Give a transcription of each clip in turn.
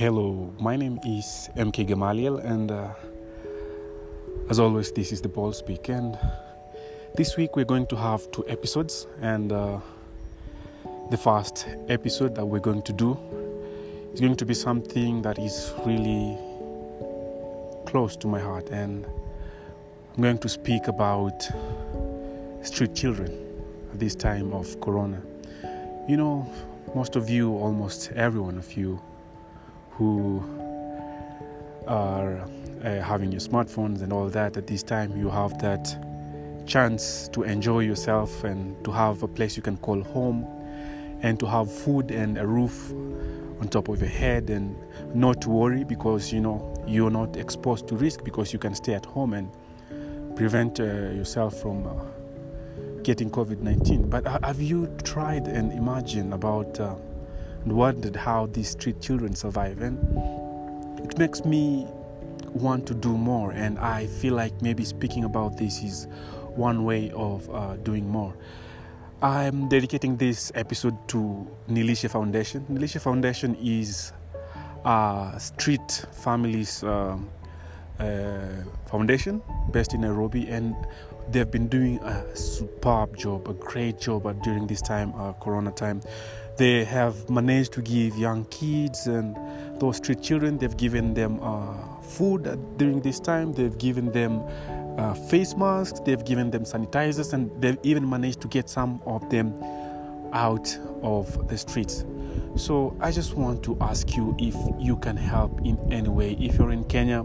Hello, my name is MK Gamaliel, and uh, as always, this is the Ball Speak. And this week we're going to have two episodes, and uh, the first episode that we're going to do is going to be something that is really close to my heart, and I'm going to speak about street children at this time of Corona. You know, most of you, almost every one of you, who are uh, having your smartphones and all that at this time you have that chance to enjoy yourself and to have a place you can call home and to have food and a roof on top of your head and not worry because you know you're not exposed to risk because you can stay at home and prevent uh, yourself from uh, getting covid-19 but have you tried and imagined about uh, and wondered how these street children survive. And it makes me want to do more. And I feel like maybe speaking about this is one way of uh, doing more. I'm dedicating this episode to Nilisha Foundation. Nilisha Foundation is a street families uh, uh, foundation based in Nairobi, and they've been doing a superb job, a great job during this time, uh, Corona time. They have managed to give young kids and those street children, they've given them uh, food during this time, they've given them uh, face masks, they've given them sanitizers, and they've even managed to get some of them out of the streets. So I just want to ask you if you can help in any way. If you're in Kenya,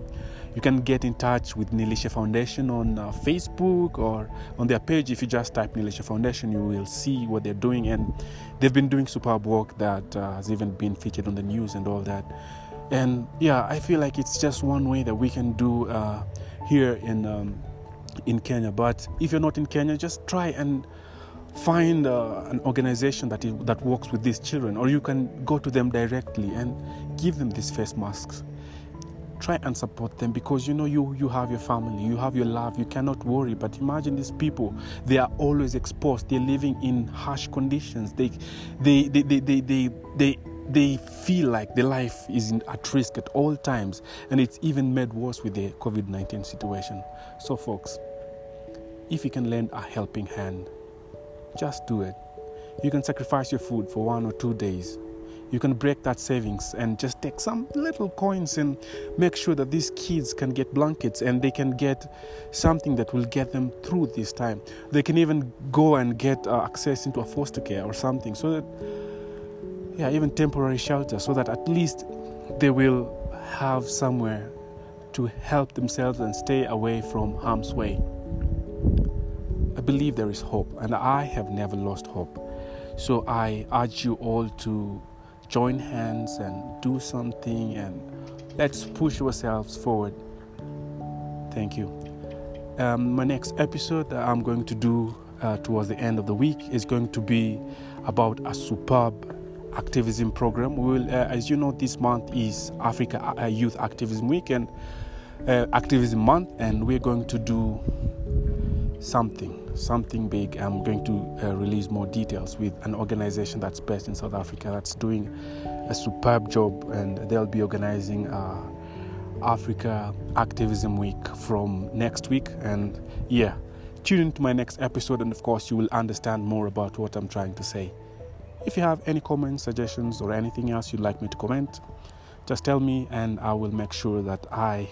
you can get in touch with Nilisha Foundation on uh, Facebook or on their page. If you just type Nilisha Foundation, you will see what they're doing, and they've been doing superb work that uh, has even been featured on the news and all that. And yeah, I feel like it's just one way that we can do uh, here in um, in Kenya. But if you're not in Kenya, just try and find uh, an organization that is, that works with these children, or you can go to them directly and give them these face masks try and support them because you know you you have your family you have your love you cannot worry. But imagine these people they are always exposed they're living in harsh conditions. They they they they they, they, they they feel like their life is at risk at all times. And it's even made worse with the covid-19 situation. So folks if you can lend a helping hand just do it. You can sacrifice your food for one or two days you can break that savings and just take some little coins and make sure that these kids can get blankets and they can get something that will get them through this time. They can even go and get uh, access into a foster care or something so that, yeah, even temporary shelter so that at least they will have somewhere to help themselves and stay away from harm's way. I believe there is hope, and I have never lost hope. So I urge you all to join hands and do something and let's push ourselves forward. Thank you. Um, my next episode that I'm going to do uh, towards the end of the week is going to be about a superb activism program. We will, uh, as you know, this month is Africa uh, Youth Activism Week and uh, Activism Month, and we're going to do something something big. I'm going to uh, release more details with an organization that's based in South Africa that's doing a superb job, and they'll be organizing uh, Africa Activism Week from next week. And yeah, tune into my next episode, and of course, you will understand more about what I'm trying to say. If you have any comments, suggestions, or anything else you'd like me to comment, just tell me, and I will make sure that I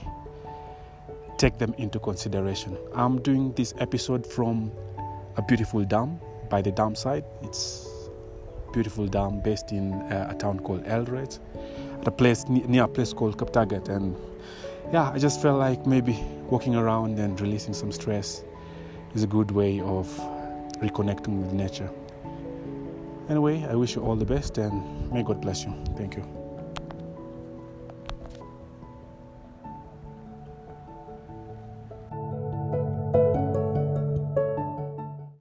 take them into consideration. I'm doing this episode from a beautiful dam by the dam side. It's beautiful dam based in uh, a town called Eldoret, at a place near a place called Kaptagat. And yeah, I just felt like maybe walking around and releasing some stress is a good way of reconnecting with nature. Anyway, I wish you all the best and may God bless you. Thank you.